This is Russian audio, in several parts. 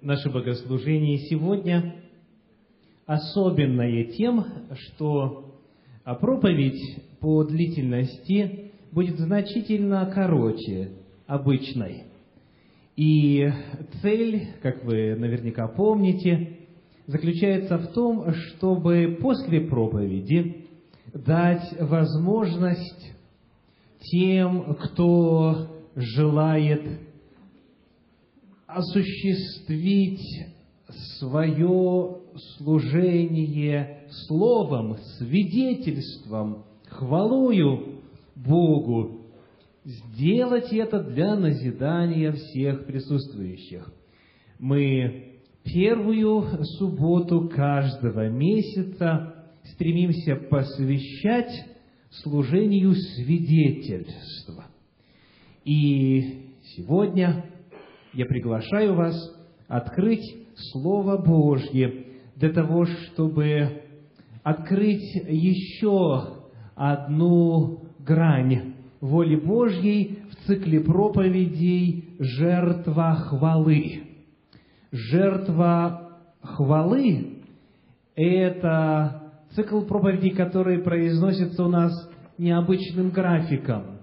наше богослужение сегодня особенное тем, что проповедь по длительности будет значительно короче обычной. И цель, как вы наверняка помните, заключается в том, чтобы после проповеди дать возможность тем, кто желает осуществить свое служение словом, свидетельством, хвалою Богу, сделать это для назидания всех присутствующих. Мы первую субботу каждого месяца стремимся посвящать служению свидетельства. И сегодня я приглашаю вас открыть Слово Божье для того, чтобы открыть еще одну грань воли Божьей в цикле проповедей «Жертва хвалы». Жертва хвалы – это цикл проповедей, который произносится у нас необычным графиком.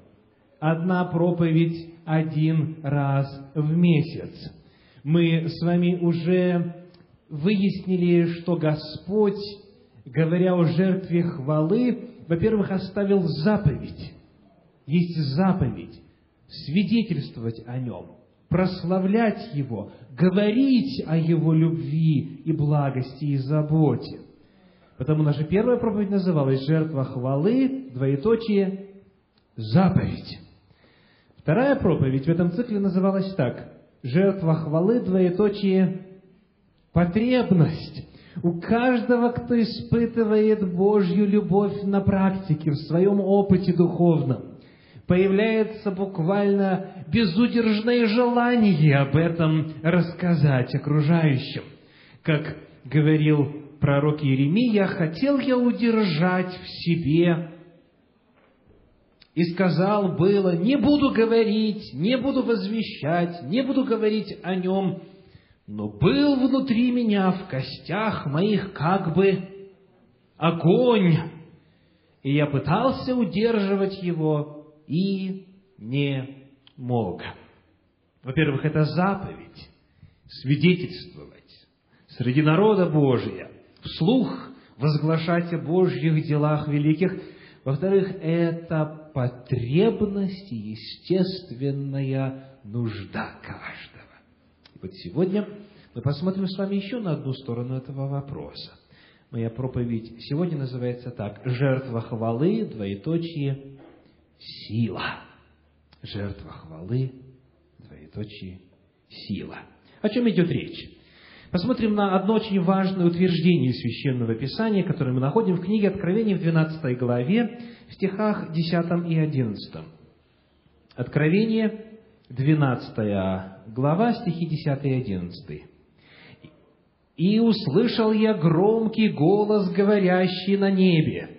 Одна проповедь один раз в месяц. Мы с вами уже выяснили, что Господь, говоря о жертве хвалы, во-первых, оставил заповедь. Есть заповедь свидетельствовать о Нем, прославлять Его, говорить о Его любви и благости и заботе. Потому наша первая проповедь называлась «Жертва хвалы», двоеточие, заповедь. Вторая проповедь в этом цикле называлась так «Жертва хвалы, двоеточие, потребность». У каждого, кто испытывает Божью любовь на практике, в своем опыте духовном, появляется буквально безудержное желание об этом рассказать окружающим. Как говорил пророк Иеремия, «Хотел я удержать в себе и сказал было, не буду говорить, не буду возвещать, не буду говорить о нем, но был внутри меня, в костях моих, как бы огонь, и я пытался удерживать его и не мог. Во-первых, это заповедь свидетельствовать среди народа Божия, вслух возглашать о Божьих делах великих. Во-вторых, это потребность и естественная нужда каждого. И вот сегодня мы посмотрим с вами еще на одну сторону этого вопроса. Моя проповедь сегодня называется так «Жертва хвалы, двоеточие, сила». Жертва хвалы, двоеточие, сила. О чем идет речь? Посмотрим на одно очень важное утверждение Священного Писания, которое мы находим в книге Откровения в 12 главе, в стихах 10 и 11. Откровение, 12 глава, стихи 10 и 11. «И услышал я громкий голос, говорящий на небе,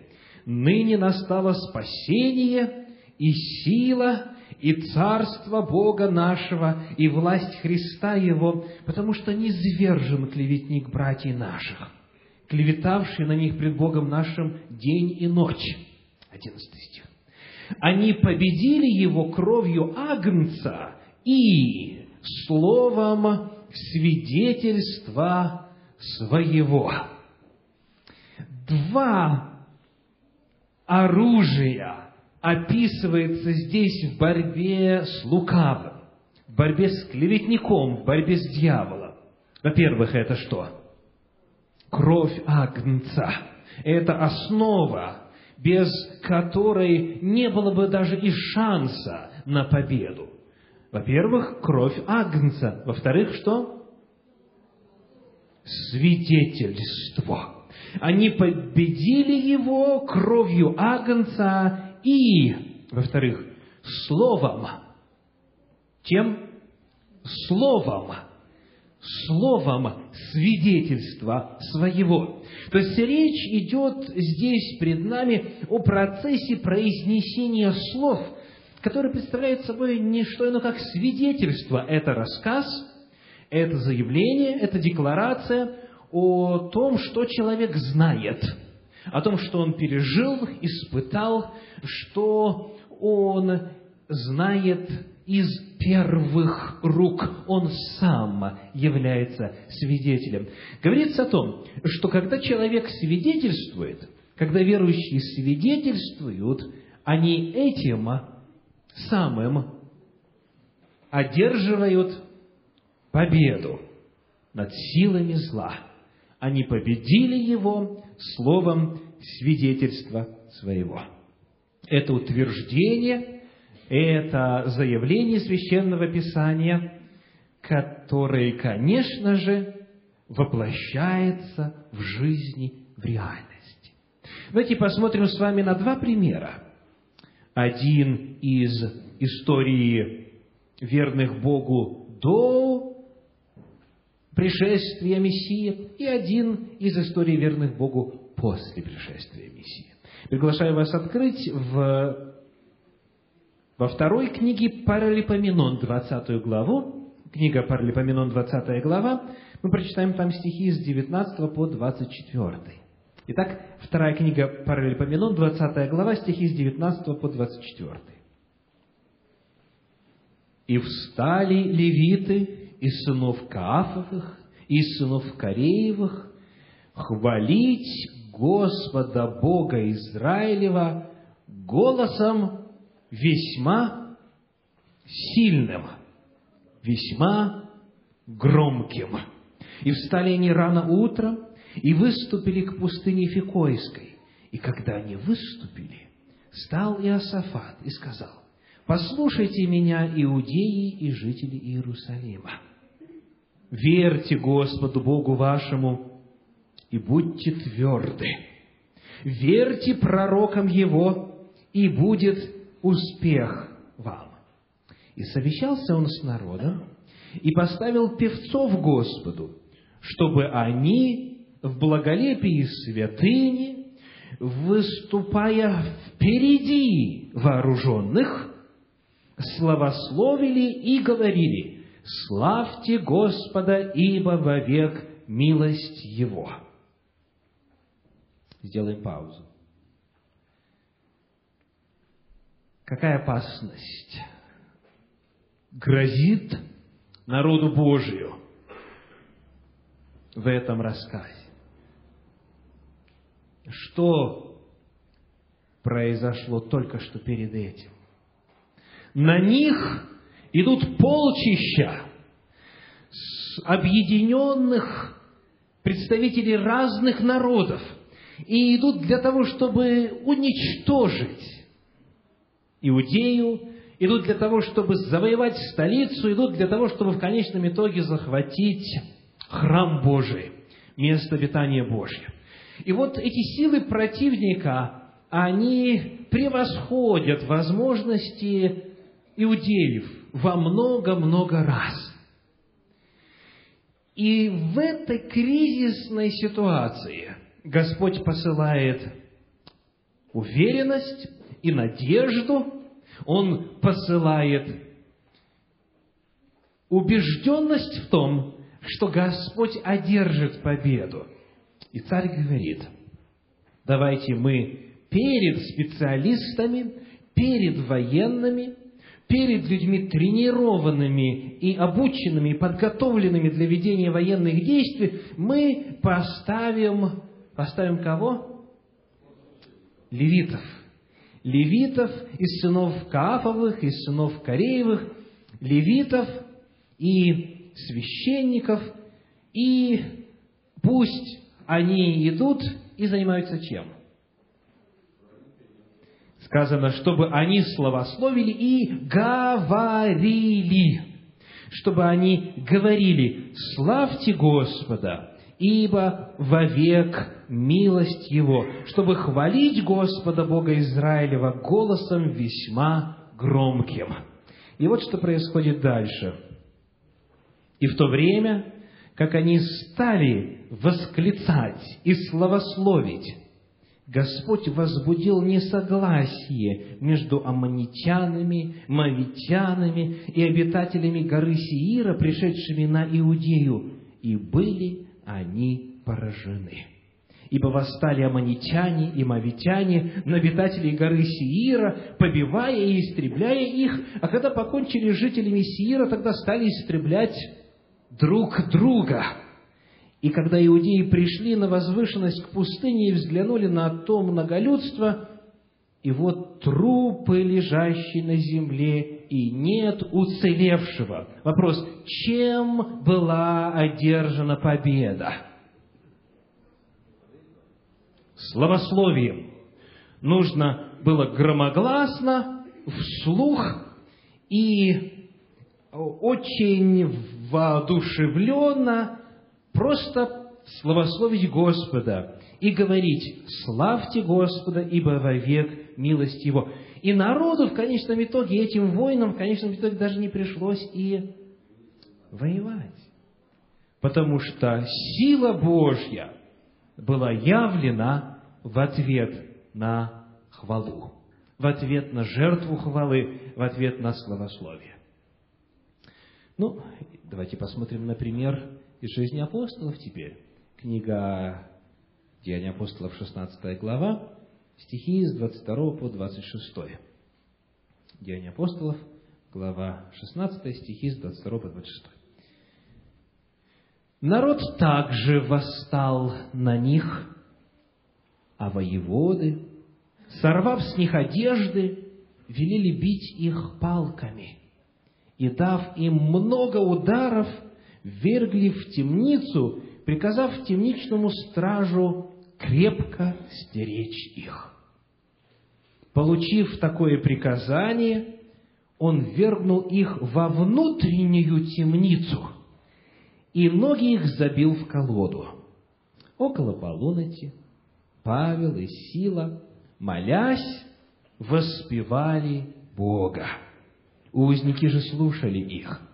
ныне настало спасение и сила и царство Бога нашего, и власть Христа Его, потому что низвержен клеветник братьев наших, клеветавший на них пред Богом нашим день и ночь. 11 стих. Они победили его кровью Агнца и словом свидетельства своего. Два оружия описывается здесь в борьбе с лукавым, в борьбе с клеветником, в борьбе с дьяволом. Во-первых, это что? Кровь Агнца. Это основа, без которой не было бы даже и шанса на победу. Во-первых, кровь Агнца. Во-вторых, что? Свидетельство. Они победили его кровью Агнца и, во-вторых, словом. Чем? Словом. Словом свидетельства своего. То есть речь идет здесь пред нами о процессе произнесения слов, который представляет собой не что иное, как свидетельство. Это рассказ, Это заявление, это декларация о том, что человек знает, о том, что он пережил, испытал, что он знает из первых рук. Он сам является свидетелем. Говорится о том, что когда человек свидетельствует, когда верующие свидетельствуют, они этим самым одерживают победу над силами зла. Они победили его словом свидетельства своего. Это утверждение, это заявление священного писания, которое, конечно же, воплощается в жизни, в реальности. Давайте посмотрим с вами на два примера. Один из истории верных Богу до пришествия Мессии и один из историй верных Богу после пришествия Мессии. Приглашаю вас открыть в, во второй книге Паралипоменон, 20 главу. Книга Паралипоменон, 20 глава. Мы прочитаем там стихи с 19 по 24. Итак, вторая книга Паралипоменон, 20 глава, стихи с 19 по 24. «И встали левиты из сынов Каафовых, из сынов Кореевых, хвалить Господа Бога Израилева голосом весьма сильным, весьма громким. И встали они рано утром, и выступили к пустыне Фикойской. И когда они выступили, стал Иосафат и сказал, «Послушайте меня, иудеи и жители Иерусалима. Верьте Господу Богу вашему и будьте тверды. Верьте пророкам Его, и будет успех вам». И совещался он с народом, и поставил певцов Господу, чтобы они в благолепии святыни, выступая впереди вооруженных, славословили и говорили, «Славьте Господа, ибо вовек милость Его». Сделаем паузу. Какая опасность грозит народу Божию в этом рассказе? что произошло только что перед этим. На них идут полчища объединенных представителей разных народов и идут для того, чтобы уничтожить Иудею, идут для того, чтобы завоевать столицу, идут для того, чтобы в конечном итоге захватить храм Божий, место обитания Божье. И вот эти силы противника, они превосходят возможности иудеев во много-много раз. И в этой кризисной ситуации Господь посылает уверенность и надежду, Он посылает убежденность в том, что Господь одержит победу. И царь говорит, давайте мы перед специалистами, перед военными, перед людьми тренированными и обученными, и подготовленными для ведения военных действий, мы поставим, поставим кого? Левитов. Левитов из сынов Каафовых, из сынов Кореевых, левитов и священников, и пусть они идут и занимаются чем? Сказано, чтобы они славословили и говорили. Чтобы они говорили, славьте Господа, ибо вовек милость Его, чтобы хвалить Господа Бога Израилева голосом весьма громким. И вот что происходит дальше. И в то время, как они стали восклицать и славословить, Господь возбудил несогласие между аммонитянами, мавитянами и обитателями горы Сиира, пришедшими на Иудею, и были они поражены. Ибо восстали аммонитяне и мавитяне на обитателей горы Сиира, побивая и истребляя их, а когда покончили с жителями Сиира, тогда стали истреблять друг друга. И когда иудеи пришли на возвышенность к пустыне и взглянули на то многолюдство, и вот трупы, лежащие на земле, и нет уцелевшего. Вопрос, чем была одержана победа? Словословием. Нужно было громогласно, вслух и очень воодушевленно просто славословить Господа и говорить «Славьте Господа, ибо вовек милость Его». И народу в конечном итоге, этим воинам в конечном итоге даже не пришлось и воевать. Потому что сила Божья была явлена в ответ на хвалу, в ответ на жертву хвалы, в ответ на славословие. Ну, давайте посмотрим, например, из жизни апостолов теперь. Книга Деяния апостолов, 16 глава, стихи с 22 по 26. Деяния апостолов, глава 16, стихи с 22 по 26. Народ также восстал на них, а воеводы, сорвав с них одежды, велели бить их палками, и, дав им много ударов, вергли в темницу, приказав темничному стражу крепко стеречь их. Получив такое приказание, он вергнул их во внутреннюю темницу, и ноги их забил в колоду. Около полуночи Павел и Сила, молясь, воспевали Бога. Узники же слушали их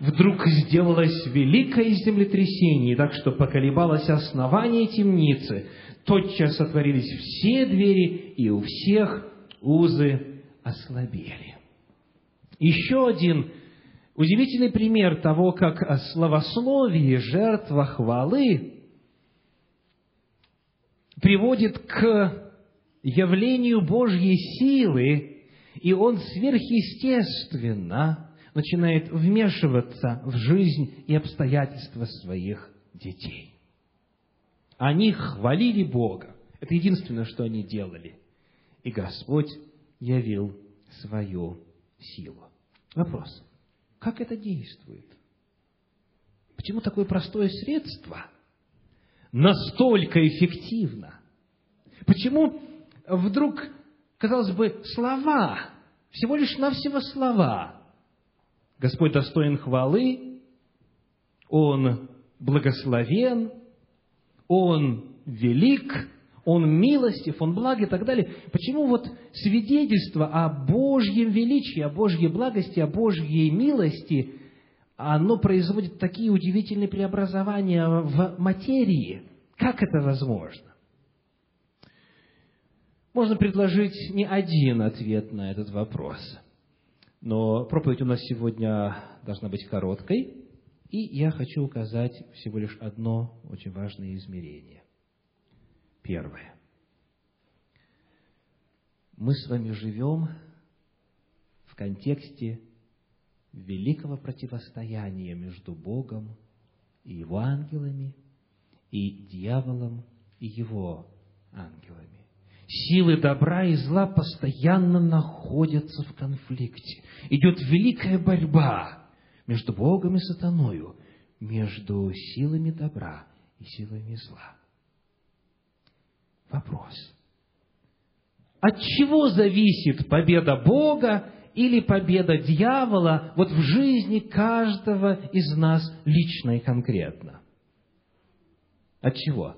вдруг сделалось великое землетрясение, так что поколебалось основание темницы. Тотчас отворились все двери, и у всех узы ослабели. Еще один удивительный пример того, как словословие, жертва хвалы приводит к явлению Божьей силы, и он сверхъестественно начинает вмешиваться в жизнь и обстоятельства своих детей. Они хвалили Бога. Это единственное, что они делали. И Господь явил свою силу. Вопрос. Как это действует? Почему такое простое средство настолько эффективно? Почему вдруг, казалось бы, слова, всего лишь навсего слова, Господь достоин хвалы, Он благословен, Он велик, Он милостив, Он благ и так далее. Почему вот свидетельство о Божьем величии, о Божьей благости, о Божьей милости, оно производит такие удивительные преобразования в материи? Как это возможно? Можно предложить не один ответ на этот вопрос – но проповедь у нас сегодня должна быть короткой, и я хочу указать всего лишь одно очень важное измерение. Первое. Мы с вами живем в контексте великого противостояния между Богом и Его ангелами, и дьяволом и его ангелами. Силы добра и зла постоянно находятся в конфликте. Идет великая борьба между Богом и сатаною, между силами добра и силами зла. Вопрос. От чего зависит победа Бога или победа дьявола вот в жизни каждого из нас лично и конкретно? От чего?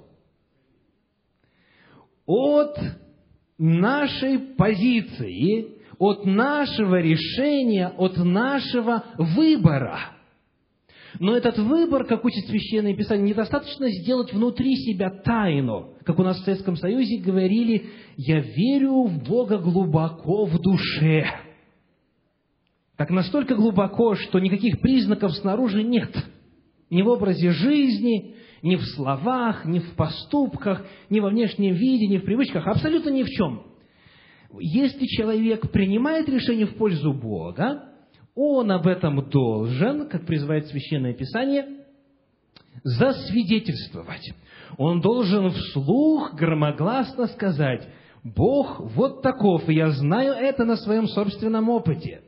от нашей позиции, от нашего решения, от нашего выбора. Но этот выбор, как учит Священное Писание, недостаточно сделать внутри себя тайну. Как у нас в Советском Союзе говорили, я верю в Бога глубоко в душе. Так настолько глубоко, что никаких признаков снаружи нет. Ни в образе жизни, ни в словах, ни в поступках, ни во внешнем виде, ни в привычках, абсолютно ни в чем. Если человек принимает решение в пользу Бога, он об этом должен, как призывает Священное Писание, засвидетельствовать. Он должен вслух громогласно сказать, Бог вот таков, и я знаю это на своем собственном опыте.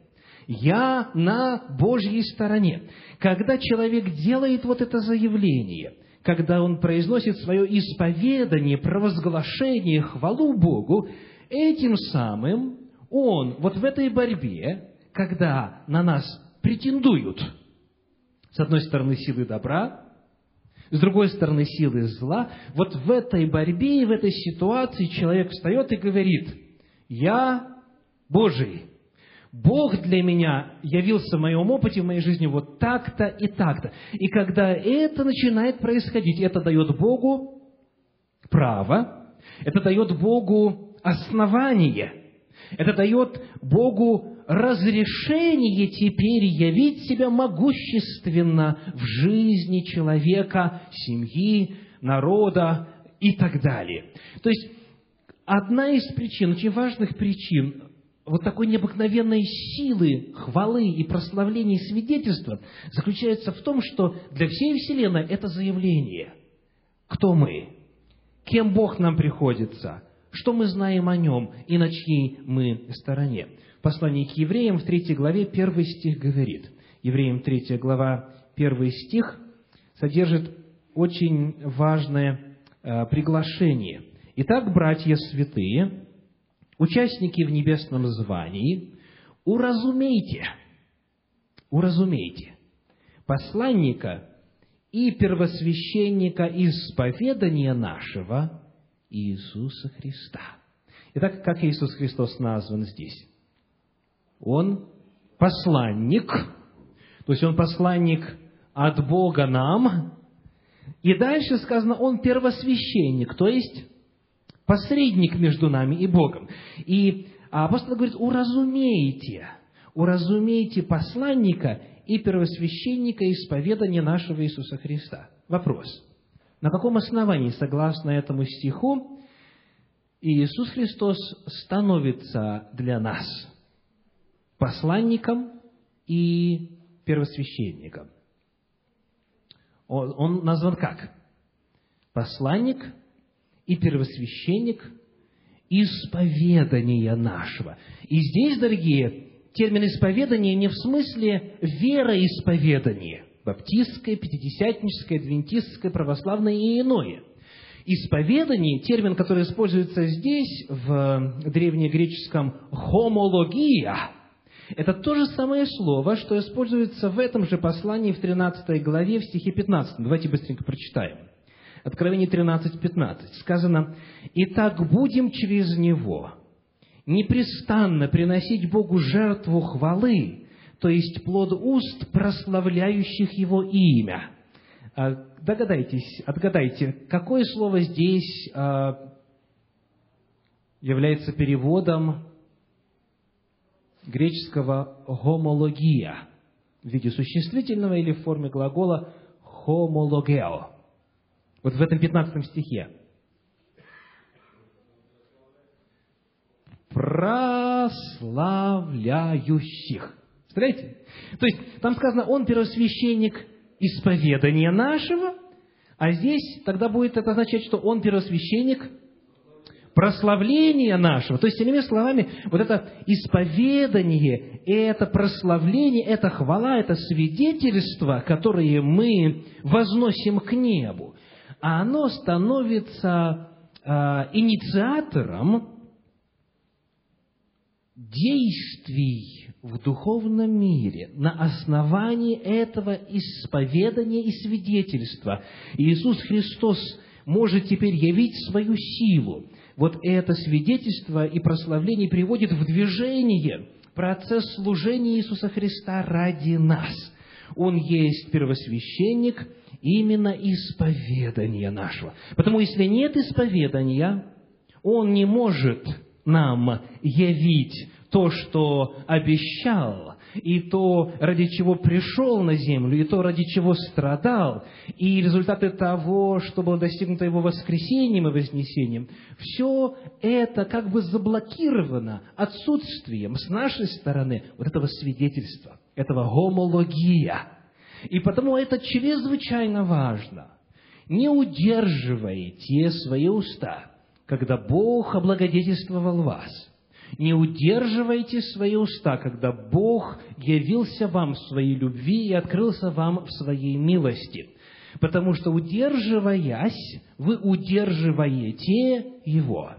Я на Божьей стороне. Когда человек делает вот это заявление, когда он произносит свое исповедание, провозглашение, хвалу Богу, этим самым он вот в этой борьбе когда на нас претендуют, с одной стороны, силы добра, с другой стороны, силы зла, вот в этой борьбе и в этой ситуации человек встает и говорит, «Я Божий, Бог для меня явился в моем опыте, в моей жизни вот так-то и так-то». И когда это начинает происходить, это дает Богу право, это дает Богу основание, это дает Богу разрешение теперь явить себя могущественно в жизни человека, семьи, народа и так далее. То есть, одна из причин, очень важных причин вот такой необыкновенной силы хвалы и прославления и свидетельства заключается в том, что для всей Вселенной это заявление. Кто мы? Кем Бог нам приходится? Что мы знаем о Нем и на чьей мы стороне? послании к евреям в третьей главе первый стих говорит. Евреям третья глава, первый стих содержит очень важное э, приглашение. Итак, братья святые, участники в небесном звании, уразумейте, уразумейте посланника и первосвященника исповедания нашего Иисуса Христа. Итак, как Иисус Христос назван здесь? Он посланник, то есть он посланник от Бога нам. И дальше сказано, он первосвященник, то есть посредник между нами и Богом. И апостол говорит, уразумейте, уразумейте посланника и первосвященника исповедания нашего Иисуса Христа. Вопрос. На каком основании, согласно этому стиху, Иисус Христос становится для нас – посланником и первосвященником. Он, он назван как? Посланник и первосвященник исповедания нашего. И здесь, дорогие, термин исповедание не в смысле вероисповедания, баптистское, пятидесятническое, адвентистское, православное и иное. Исповедание, термин, который используется здесь, в древнегреческом «хомология», это то же самое слово, что используется в этом же послании в 13 главе, в стихе 15. Давайте быстренько прочитаем. Откровение 13.15. Сказано, «Итак будем через Него непрестанно приносить Богу жертву хвалы, то есть плод уст, прославляющих Его имя». А, догадайтесь, отгадайте, какое слово здесь а, является переводом греческого «гомология» в виде существительного или в форме глагола «homologeo». Вот в этом 15 стихе. Прославляющих. Представляете? То есть, там сказано, он первосвященник исповедания нашего, а здесь тогда будет это означать, что он первосвященник прославления нашего. То есть, иными словами, вот это исповедание, это прославление, это хвала, это свидетельство, которое мы возносим к небу, а оно становится э, инициатором действий в духовном мире на основании этого исповедания и свидетельства. Иисус Христос может теперь явить свою силу, вот это свидетельство и прославление приводит в движение процесс служения Иисуса Христа ради нас. Он есть первосвященник именно исповедания нашего. Потому если нет исповедания, Он не может нам явить то, что обещал, и то, ради чего пришел на землю, и то, ради чего страдал, и результаты того, что было достигнуто его воскресением и вознесением, все это как бы заблокировано отсутствием с нашей стороны вот этого свидетельства, этого гомология. И потому это чрезвычайно важно. Не удерживайте свои уста, когда Бог облагодетельствовал вас – не удерживайте свои уста, когда Бог явился вам в своей любви и открылся вам в своей милости. Потому что, удерживаясь, вы удерживаете Его,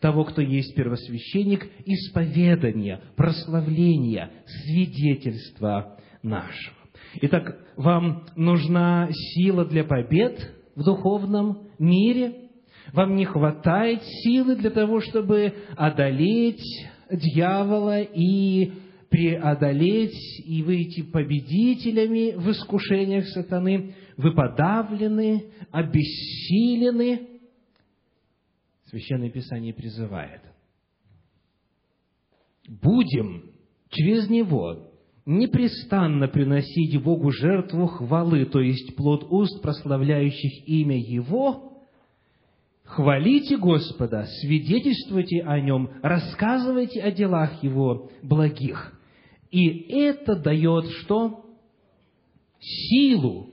того, кто есть первосвященник, исповедания, прославления, свидетельства нашего. Итак, вам нужна сила для побед в духовном мире – вам не хватает силы для того, чтобы одолеть дьявола и преодолеть и выйти победителями в искушениях сатаны. Вы подавлены, обессилены. Священное Писание призывает. Будем через него непрестанно приносить Богу жертву хвалы, то есть плод уст, прославляющих имя Его, Хвалите Господа, свидетельствуйте о Нем, рассказывайте о делах Его благих. И это дает что? Силу.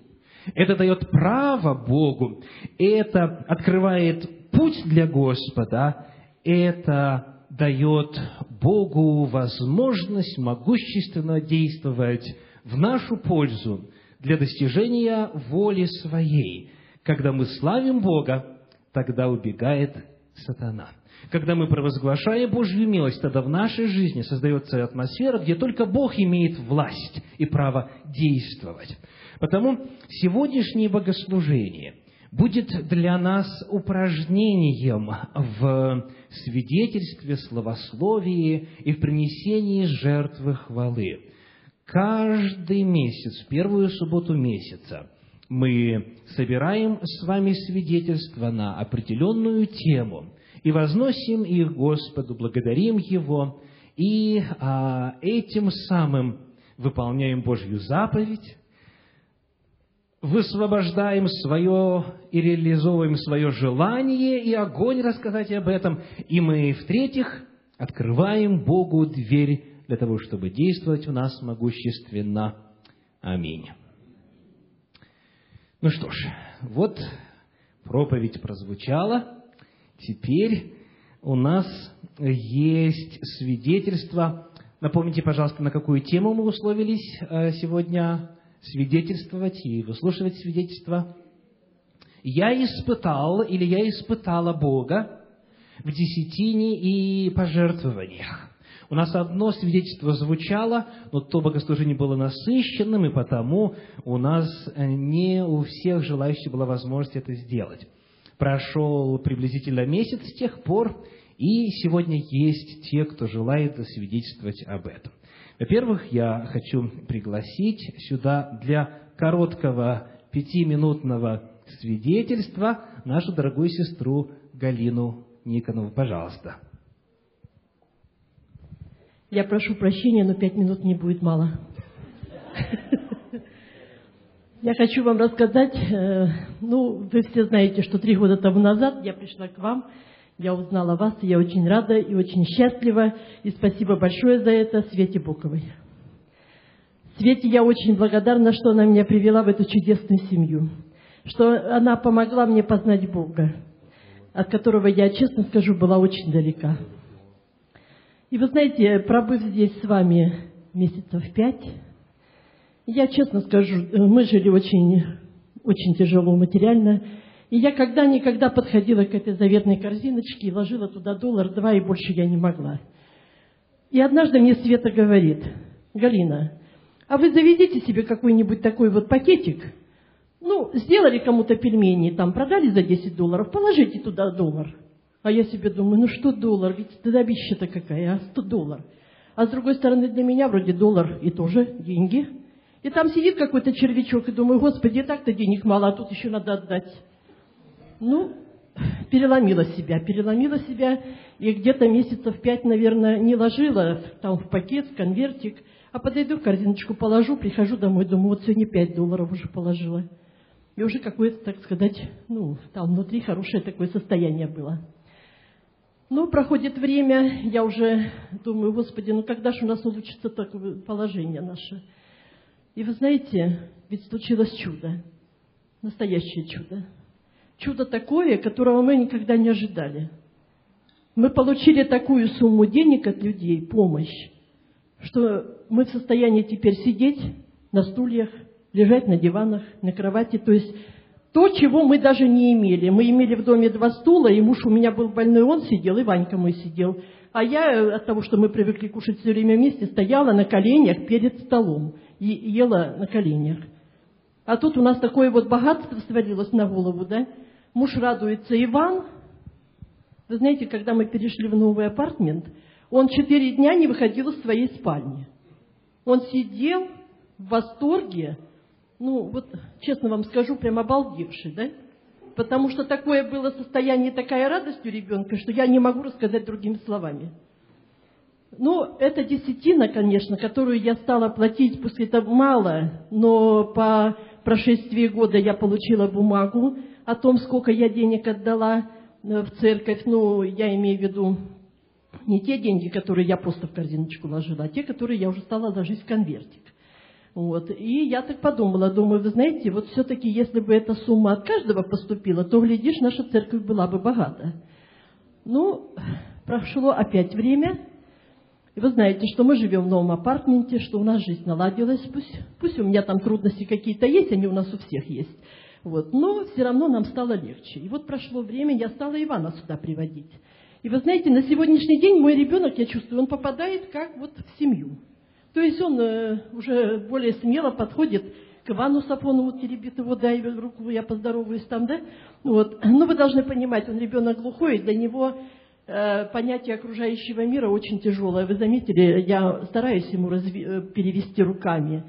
Это дает право Богу. Это открывает путь для Господа. Это дает Богу возможность могущественно действовать в нашу пользу для достижения воли Своей. Когда мы славим Бога, тогда убегает сатана. Когда мы провозглашаем Божью милость, тогда в нашей жизни создается атмосфера, где только Бог имеет власть и право действовать. Потому сегодняшнее богослужение будет для нас упражнением в свидетельстве, словословии и в принесении жертвы хвалы. Каждый месяц, первую субботу месяца – мы собираем с вами свидетельства на определенную тему и возносим их Господу, благодарим Его, и а, этим самым выполняем Божью заповедь, высвобождаем свое и реализовываем свое желание и огонь рассказать об этом. И мы, в-третьих, открываем Богу дверь для того, чтобы действовать у нас могущественно. Аминь. Ну что ж, вот проповедь прозвучала. Теперь у нас есть свидетельство. Напомните, пожалуйста, на какую тему мы условились э, сегодня свидетельствовать и выслушивать свидетельства. Я испытал или я испытала Бога в десятине и пожертвованиях. У нас одно свидетельство звучало, но то богослужение было насыщенным, и потому у нас не у всех желающих была возможность это сделать. Прошел приблизительно месяц с тех пор, и сегодня есть те, кто желает засвидетельствовать об этом. Во-первых, я хочу пригласить сюда для короткого пятиминутного свидетельства нашу дорогую сестру Галину Никонову. Пожалуйста. Я прошу прощения, но пять минут не будет мало. Я хочу вам рассказать, э, ну, вы все знаете, что три года тому назад я пришла к вам, я узнала вас, и я очень рада и очень счастлива, и спасибо большое за это Свете Боковой. Свете я очень благодарна, что она меня привела в эту чудесную семью, что она помогла мне познать Бога, от которого я, честно скажу, была очень далека. И вы знаете, пробыв здесь с вами месяцев пять, я честно скажу, мы жили очень, очень тяжело материально. И я когда-никогда подходила к этой заветной корзиночке и ложила туда доллар, два, и больше я не могла. И однажды мне Света говорит, Галина, а вы заведите себе какой-нибудь такой вот пакетик, ну, сделали кому-то пельмени, там продали за 10 долларов, положите туда доллар. А я себе думаю, ну что доллар, ведь стыдобища-то какая, а 100 долларов. А с другой стороны, для меня вроде доллар и тоже деньги. И там сидит какой-то червячок, и думаю, господи, и так-то денег мало, а тут еще надо отдать. Ну, переломила себя, переломила себя, и где-то месяцев пять, наверное, не ложила там в пакет, в конвертик, а подойду, корзиночку положу, прихожу домой, думаю, вот сегодня пять долларов уже положила. И уже какое-то, так сказать, ну, там внутри хорошее такое состояние было. Ну, проходит время, я уже думаю, Господи, ну когда же у нас улучшится такое положение наше? И вы знаете, ведь случилось чудо, настоящее чудо. Чудо такое, которого мы никогда не ожидали. Мы получили такую сумму денег от людей, помощь, что мы в состоянии теперь сидеть на стульях, лежать на диванах, на кровати. То есть то, чего мы даже не имели. Мы имели в доме два стула, и муж у меня был больной, он сидел, и Ванька мой сидел. А я э, от того, что мы привыкли кушать все время вместе, стояла на коленях перед столом и ела на коленях. А тут у нас такое вот богатство свалилось на голову, да? Муж радуется, Иван. Вы знаете, когда мы перешли в новый апартмент, он четыре дня не выходил из своей спальни. Он сидел в восторге, ну, вот, честно вам скажу, прям обалдевший, да? Потому что такое было состояние, такая радость у ребенка, что я не могу рассказать другими словами. Ну, это десятина, конечно, которую я стала платить, пусть это мало, но по прошествии года я получила бумагу о том, сколько я денег отдала э, в церковь. Ну, я имею в виду не те деньги, которые я просто в корзиночку ложила, а те, которые я уже стала ложить в конвертик. Вот. И я так подумала, думаю, вы знаете, вот все-таки, если бы эта сумма от каждого поступила, то, глядишь, наша церковь была бы богата. Ну, прошло опять время, и вы знаете, что мы живем в новом апартменте, что у нас жизнь наладилась, пусть, пусть у меня там трудности какие-то есть, они у нас у всех есть. Вот. Но все равно нам стало легче. И вот прошло время, я стала Ивана сюда приводить. И вы знаете, на сегодняшний день мой ребенок, я чувствую, он попадает как вот в семью. То есть он э, уже более смело подходит к Ивану Сафонову, теребит его, дай руку, я поздороваюсь там, да? Вот. Но вы должны понимать, он ребенок глухой, для него э, понятие окружающего мира очень тяжелое. Вы заметили, я стараюсь ему разви- э, перевести руками.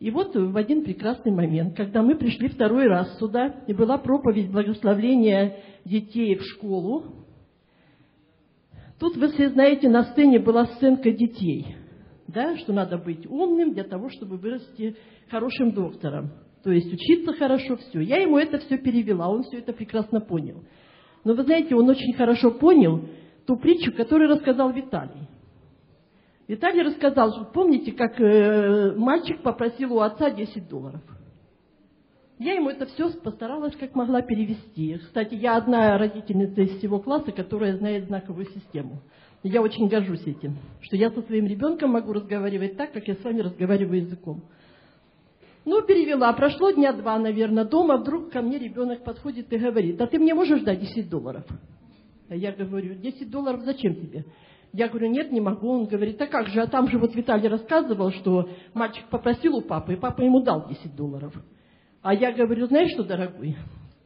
И вот в один прекрасный момент, когда мы пришли второй раз сюда, и была проповедь благословления детей в школу, тут, вы все знаете, на сцене была сценка детей – да, что надо быть умным для того, чтобы вырасти хорошим доктором. То есть учиться хорошо, все. Я ему это все перевела, он все это прекрасно понял. Но вы знаете, он очень хорошо понял ту притчу, которую рассказал Виталий. Виталий рассказал, что помните, как э, мальчик попросил у отца 10 долларов. Я ему это все постаралась как могла перевести. Кстати, я одна родительница из всего класса, которая знает знаковую систему. Я очень горжусь этим, что я со своим ребенком могу разговаривать так, как я с вами разговариваю языком. Ну, перевела. Прошло дня два, наверное, дома. Вдруг ко мне ребенок подходит и говорит, да ты мне можешь дать 10 долларов? А я говорю, 10 долларов зачем тебе? Я говорю, нет, не могу. Он говорит, а как же, а там же вот Виталий рассказывал, что мальчик попросил у папы, и папа ему дал 10 долларов. А я говорю, знаешь что, дорогой,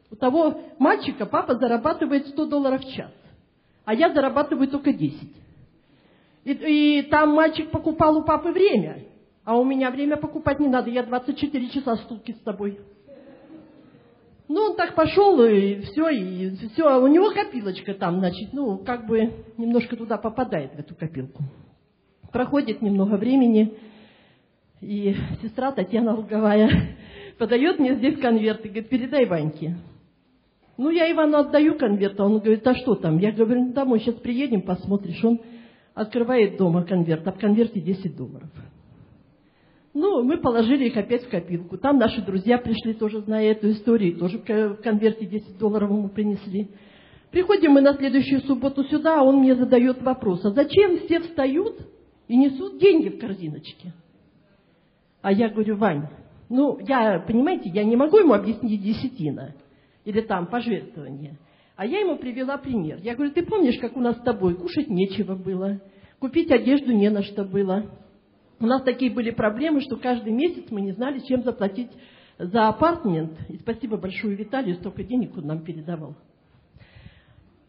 у того мальчика папа зарабатывает 100 долларов в час а я зарабатываю только 10. И, и там мальчик покупал у папы время, а у меня время покупать не надо, я 24 часа стулки с тобой. Ну, он так пошел, и все, и все. У него копилочка там, значит, ну, как бы немножко туда попадает, в эту копилку. Проходит немного времени, и сестра Татьяна Луговая подает мне здесь конверт и говорит, передай Ваньке. Ну, я Ивану отдаю конверт, а он говорит, а что там? Я говорю, ну, домой сейчас приедем, посмотришь. Он открывает дома конверт, а в конверте 10 долларов. Ну, мы положили их опять в копилку. Там наши друзья пришли, тоже зная эту историю, тоже в конверте 10 долларов ему принесли. Приходим мы на следующую субботу сюда, а он мне задает вопрос, а зачем все встают и несут деньги в корзиночке? А я говорю, Вань, ну, я, понимаете, я не могу ему объяснить десятина или там пожертвования. А я ему привела пример. Я говорю, ты помнишь, как у нас с тобой кушать нечего было, купить одежду не на что было. У нас такие были проблемы, что каждый месяц мы не знали, чем заплатить за апартмент. И спасибо большое Виталию, столько денег он нам передавал.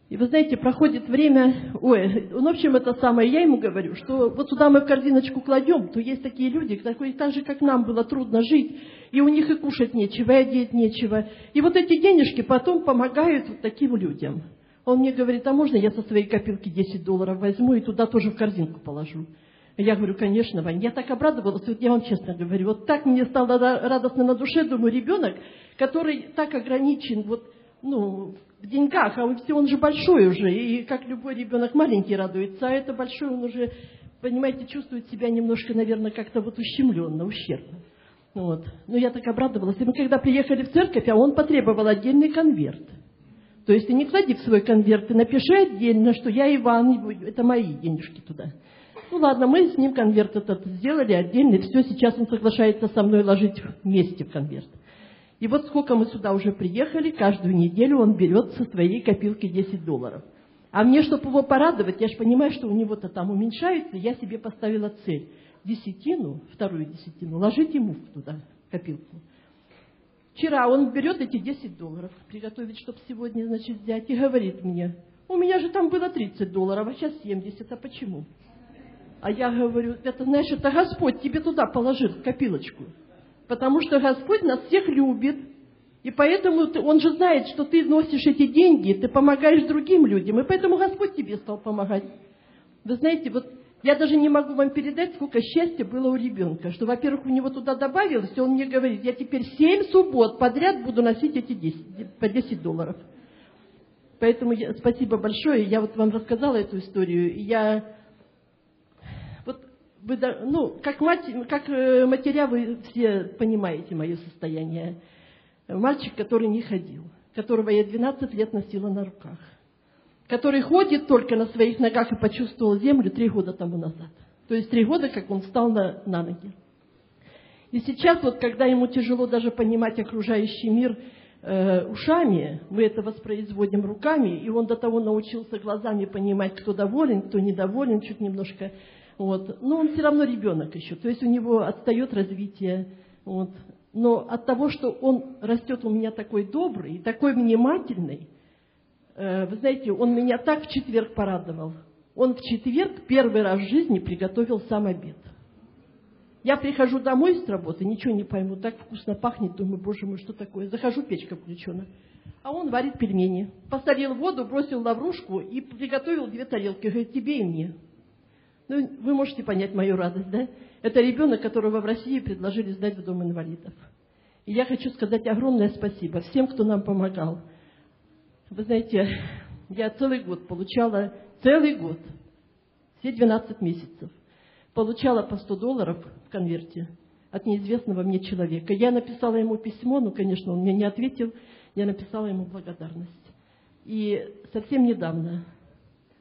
И вы знаете, проходит время, ой, ну, в общем, это самое, я ему говорю, что вот сюда мы в корзиночку кладем, то есть такие люди, которые так же, как нам было трудно жить, и у них и кушать нечего, и одеть нечего. И вот эти денежки потом помогают вот таким людям. Он мне говорит, а можно я со своей копилки 10 долларов возьму и туда тоже в корзинку положу? Я говорю, конечно, Вань, я так обрадовалась, вот я вам честно говорю, вот так мне стало радостно на душе, думаю, ребенок, который так ограничен вот, ну, в деньгах, а он, он же большой уже, и как любой ребенок маленький радуется, а это большой, он уже, понимаете, чувствует себя немножко, наверное, как-то вот ущемленно, ущербно. Вот. Но я так обрадовалась. И мы когда приехали в церковь, а он потребовал отдельный конверт. То есть ты не клади в свой конверт, ты напиши отдельно, что я Иван, это мои денежки туда. Ну ладно, мы с ним конверт этот сделали отдельный, все, сейчас он соглашается со мной ложить вместе в конверт. И вот сколько мы сюда уже приехали, каждую неделю он берет со своей копилки 10 долларов. А мне, чтобы его порадовать, я же понимаю, что у него-то там уменьшается, я себе поставила цель. Десятину, вторую десятину, ложить ему туда копилку. Вчера он берет эти 10 долларов, приготовить, чтобы сегодня, значит, взять, и говорит мне, у меня же там было 30 долларов, а сейчас 70, а почему? А я говорю, это, знаешь, это Господь тебе туда положил, копилочку. Потому что Господь нас всех любит. И поэтому ты, Он же знает, что ты носишь эти деньги, ты помогаешь другим людям. И поэтому Господь тебе стал помогать. Вы знаете, вот я даже не могу вам передать, сколько счастья было у ребенка. Что, во-первых, у него туда добавилось, и он мне говорит, я теперь семь суббот подряд буду носить эти 10, по 10 долларов. Поэтому я, спасибо большое. Я вот вам рассказала эту историю. Я вы, ну, как, мать, как э, матеря вы все понимаете мое состояние. Мальчик, который не ходил, которого я 12 лет носила на руках, который ходит только на своих ногах и почувствовал землю три года тому назад. То есть три года, как он встал на, на ноги. И сейчас, вот, когда ему тяжело даже понимать окружающий мир э, ушами, мы это воспроизводим руками, и он до того научился глазами понимать, кто доволен, кто недоволен, чуть немножко вот. Но он все равно ребенок еще, то есть у него отстает развитие. Вот. Но от того, что он растет у меня такой добрый, такой внимательный, э, вы знаете, он меня так в четверг порадовал. Он в четверг первый раз в жизни приготовил сам обед. Я прихожу домой с работы, ничего не пойму, так вкусно пахнет, думаю, боже мой, что такое? Захожу, печка включена. А он варит пельмени. Посолил воду, бросил лаврушку и приготовил две тарелки. Говорит, тебе и мне. Ну, вы можете понять мою радость, да? Это ребенок, которого в России предложили сдать в Дом инвалидов. И я хочу сказать огромное спасибо всем, кто нам помогал. Вы знаете, я целый год получала, целый год, все 12 месяцев, получала по 100 долларов в конверте от неизвестного мне человека. Я написала ему письмо, ну, конечно, он мне не ответил, я написала ему благодарность. И совсем недавно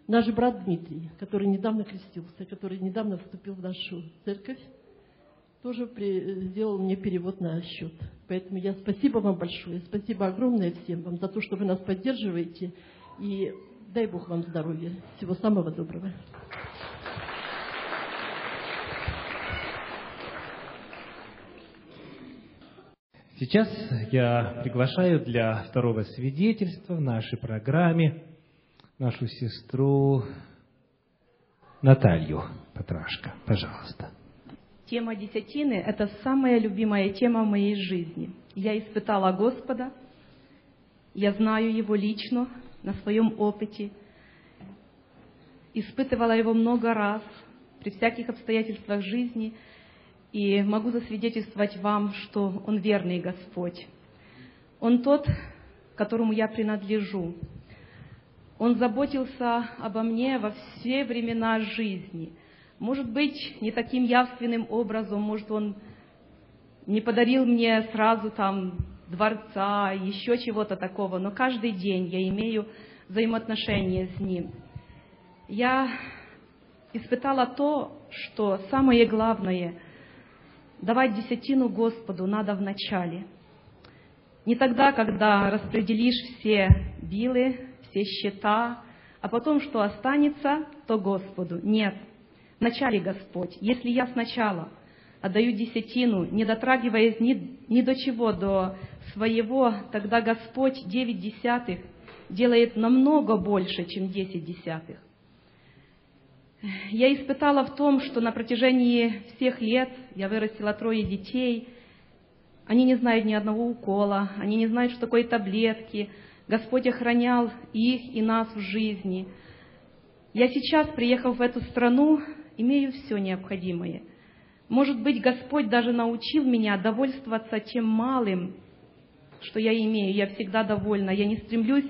Наш брат Дмитрий, который недавно крестился, который недавно вступил в нашу церковь, тоже при, сделал мне перевод на счет. Поэтому я спасибо вам большое, спасибо огромное всем вам за то, что вы нас поддерживаете. И дай Бог вам здоровья. Всего самого доброго. Сейчас я приглашаю для второго свидетельства в нашей программе нашу сестру Наталью Петрашко. Пожалуйста. Тема десятины – это самая любимая тема в моей жизни. Я испытала Господа, я знаю Его лично, на своем опыте, испытывала Его много раз, при всяких обстоятельствах жизни, и могу засвидетельствовать вам, что Он верный Господь. Он тот, которому я принадлежу. Он заботился обо мне во все времена жизни. Может быть, не таким явственным образом, может, Он не подарил мне сразу там дворца, еще чего-то такого, но каждый день я имею взаимоотношения с Ним. Я испытала то, что самое главное – давать десятину Господу надо в начале. Не тогда, когда распределишь все билы, все счета, а потом, что останется, то Господу. Нет. Вначале Господь. Если я сначала отдаю десятину, не дотрагиваясь ни, ни до чего, до своего, тогда Господь девять десятых делает намного больше, чем 10 десятых. Я испытала в том, что на протяжении всех лет я вырастила трое детей. Они не знают ни одного укола, они не знают, что такое таблетки. Господь охранял их и нас в жизни. Я сейчас, приехав в эту страну, имею все необходимое. Может быть, Господь даже научил меня довольствоваться тем малым, что я имею. Я всегда довольна. Я не стремлюсь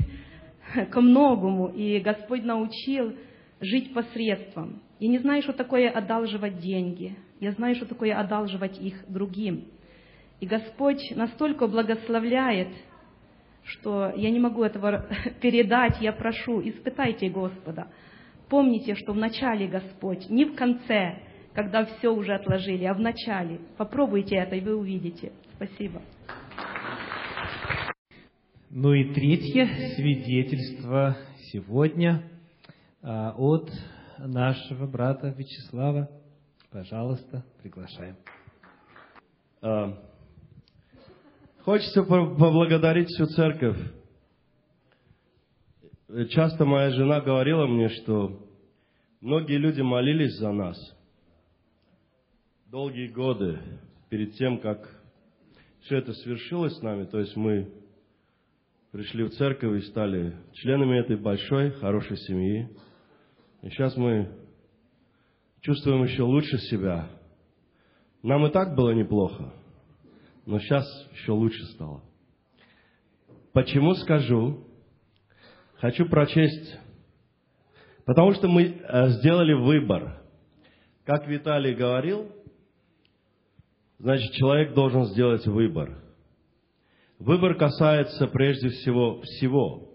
ко многому. И Господь научил жить посредством. Я не знаю, что такое одалживать деньги. Я знаю, что такое одалживать их другим. И Господь настолько благословляет, что я не могу этого передать. Я прошу, испытайте Господа. Помните, что в начале Господь, не в конце, когда все уже отложили, а в начале. Попробуйте это, и вы увидите. Спасибо. Ну и третье свидетельство сегодня а, от нашего брата Вячеслава. Пожалуйста, приглашаем. Хочется поблагодарить всю церковь. Часто моя жена говорила мне, что многие люди молились за нас долгие годы перед тем, как все это свершилось с нами, то есть мы пришли в церковь и стали членами этой большой, хорошей семьи. И сейчас мы чувствуем еще лучше себя. Нам и так было неплохо, но сейчас еще лучше стало. Почему скажу? Хочу прочесть, потому что мы э, сделали выбор. Как Виталий говорил, значит, человек должен сделать выбор. Выбор касается прежде всего всего.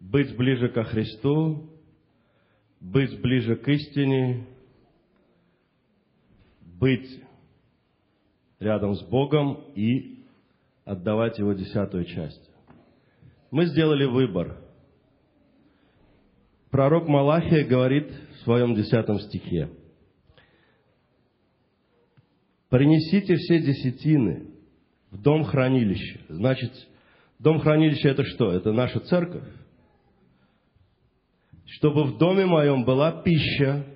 Быть ближе ко Христу, быть ближе к истине, быть рядом с Богом и отдавать Его десятую часть. Мы сделали выбор. Пророк Малахия говорит в своем десятом стихе, «Принесите все десятины в дом хранилища. Значит, дом хранилища это что? Это наша церковь. Чтобы в доме моем была пища.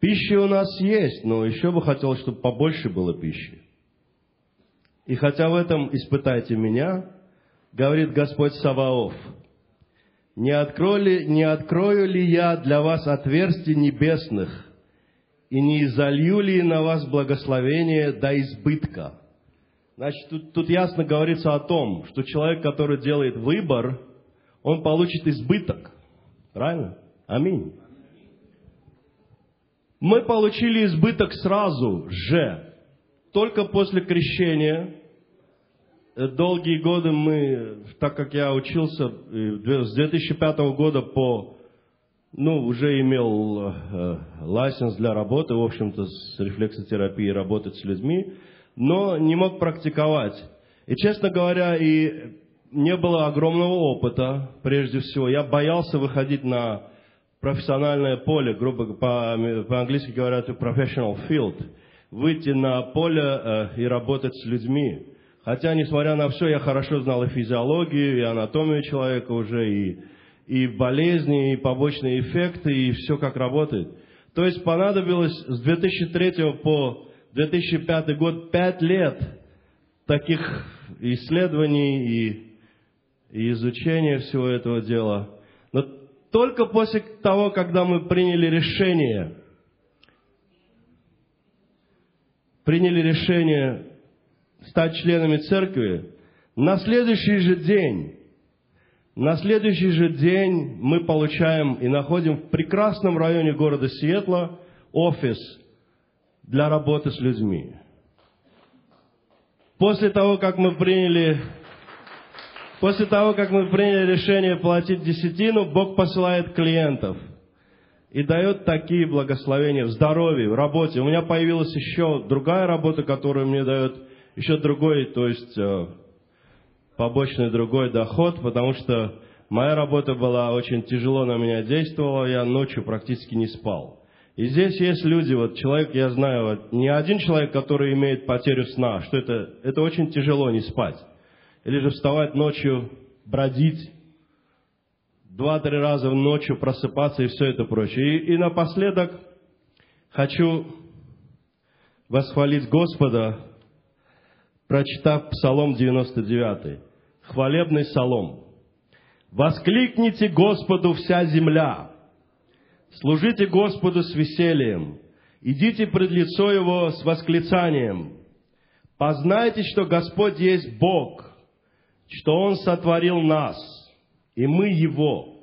Пища у нас есть, но еще бы хотелось, чтобы побольше было пищи. И хотя в этом испытайте меня, говорит Господь Саваоф, не открою, ли, не открою ли я для вас отверстий небесных, и не изолью ли на вас благословение до избытка? Значит, тут, тут ясно говорится о том, что человек, который делает выбор, он получит избыток. Правильно? Аминь. Мы получили избыток сразу же, только после крещения. Э, долгие годы мы, так как я учился э, с 2005 года по, ну, уже имел э, лайсенс для работы, в общем-то, с рефлексотерапией работать с людьми, но не мог практиковать. И, честно говоря, и не было огромного опыта, прежде всего. Я боялся выходить на профессиональное поле, грубо по- по-английски говорят professional field, выйти на поле э, и работать с людьми. Хотя, несмотря на все, я хорошо знал и физиологию, и анатомию человека уже, и, и болезни, и побочные эффекты, и все как работает. То есть понадобилось с 2003 по 2005 год 5 лет таких исследований и, и изучения всего этого дела. Только после того, когда мы приняли решение, приняли решение стать членами церкви, на следующий же день, на следующий же день мы получаем и находим в прекрасном районе города Сиэтла офис – для работы с людьми. После того, как мы приняли, после того, как мы приняли решение платить десятину, Бог посылает клиентов и дает такие благословения в здоровье, в работе. У меня появилась еще другая работа, которая мне дает еще другой, то есть э, побочный другой доход, потому что моя работа была очень тяжело на меня действовала, я ночью практически не спал. И здесь есть люди, вот человек, я знаю, вот, не один человек, который имеет потерю сна, что это, это очень тяжело не спать. Или же вставать ночью, бродить, два-три раза ночью просыпаться и все это прочее. И, и напоследок хочу восхвалить Господа, прочитав Псалом 99, хвалебный псалом. «Воскликните Господу вся земля, служите Господу с весельем, идите пред лицо Его с восклицанием, познайте, что Господь есть Бог, что Он сотворил нас, и мы Его,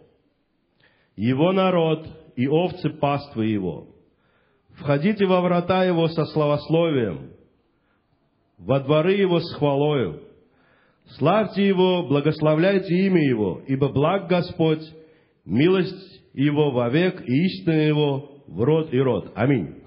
Его народ и овцы паствы Его. Входите во врата Его со славословием, во дворы Его с хвалою. Славьте Его, благословляйте имя Его, ибо благ Господь, милость Его вовек и истина Его в род и род. Аминь.